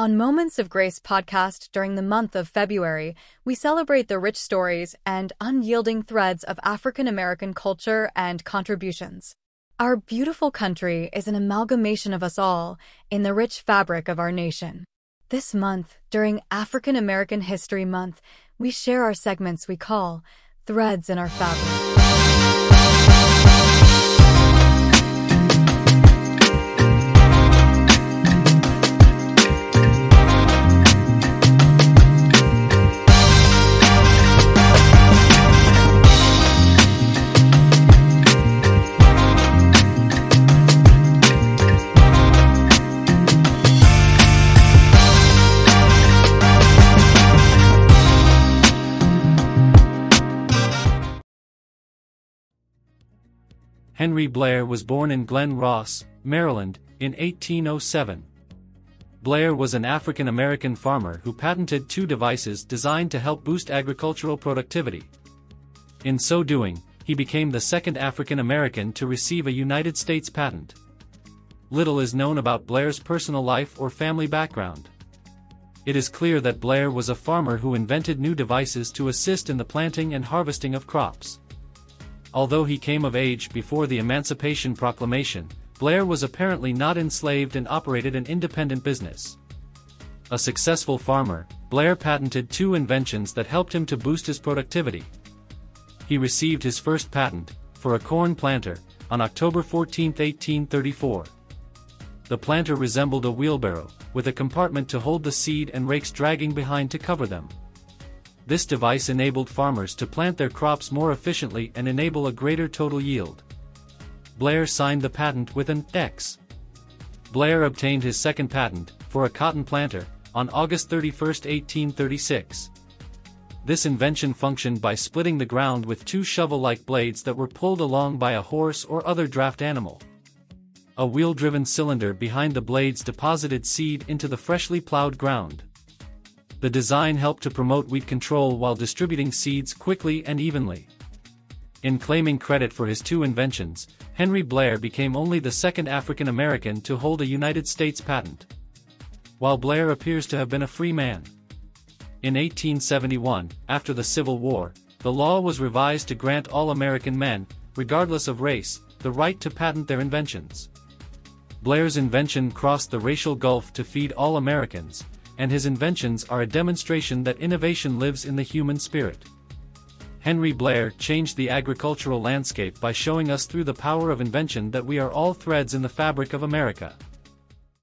On Moments of Grace podcast during the month of February, we celebrate the rich stories and unyielding threads of African American culture and contributions. Our beautiful country is an amalgamation of us all in the rich fabric of our nation. This month, during African American History Month, we share our segments we call Threads in Our Fabric. Henry Blair was born in Glen Ross, Maryland, in 1807. Blair was an African American farmer who patented two devices designed to help boost agricultural productivity. In so doing, he became the second African American to receive a United States patent. Little is known about Blair's personal life or family background. It is clear that Blair was a farmer who invented new devices to assist in the planting and harvesting of crops. Although he came of age before the Emancipation Proclamation, Blair was apparently not enslaved and operated an independent business. A successful farmer, Blair patented two inventions that helped him to boost his productivity. He received his first patent, for a corn planter, on October 14, 1834. The planter resembled a wheelbarrow, with a compartment to hold the seed and rakes dragging behind to cover them. This device enabled farmers to plant their crops more efficiently and enable a greater total yield. Blair signed the patent with an X. Blair obtained his second patent, for a cotton planter, on August 31, 1836. This invention functioned by splitting the ground with two shovel-like blades that were pulled along by a horse or other draft animal. A wheel-driven cylinder behind the blades deposited seed into the freshly plowed ground the design helped to promote weed control while distributing seeds quickly and evenly. In claiming credit for his two inventions, Henry Blair became only the second African American to hold a United States patent. While Blair appears to have been a free man. In 1871, after the Civil War, the law was revised to grant all American men, regardless of race, the right to patent their inventions. Blair's invention crossed the racial gulf to feed all Americans, and his inventions are a demonstration that innovation lives in the human spirit. Henry Blair changed the agricultural landscape by showing us through the power of invention that we are all threads in the fabric of America.